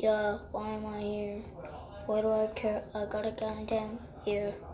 Yeah, why am I here? Why do I care? I got a goddamn here.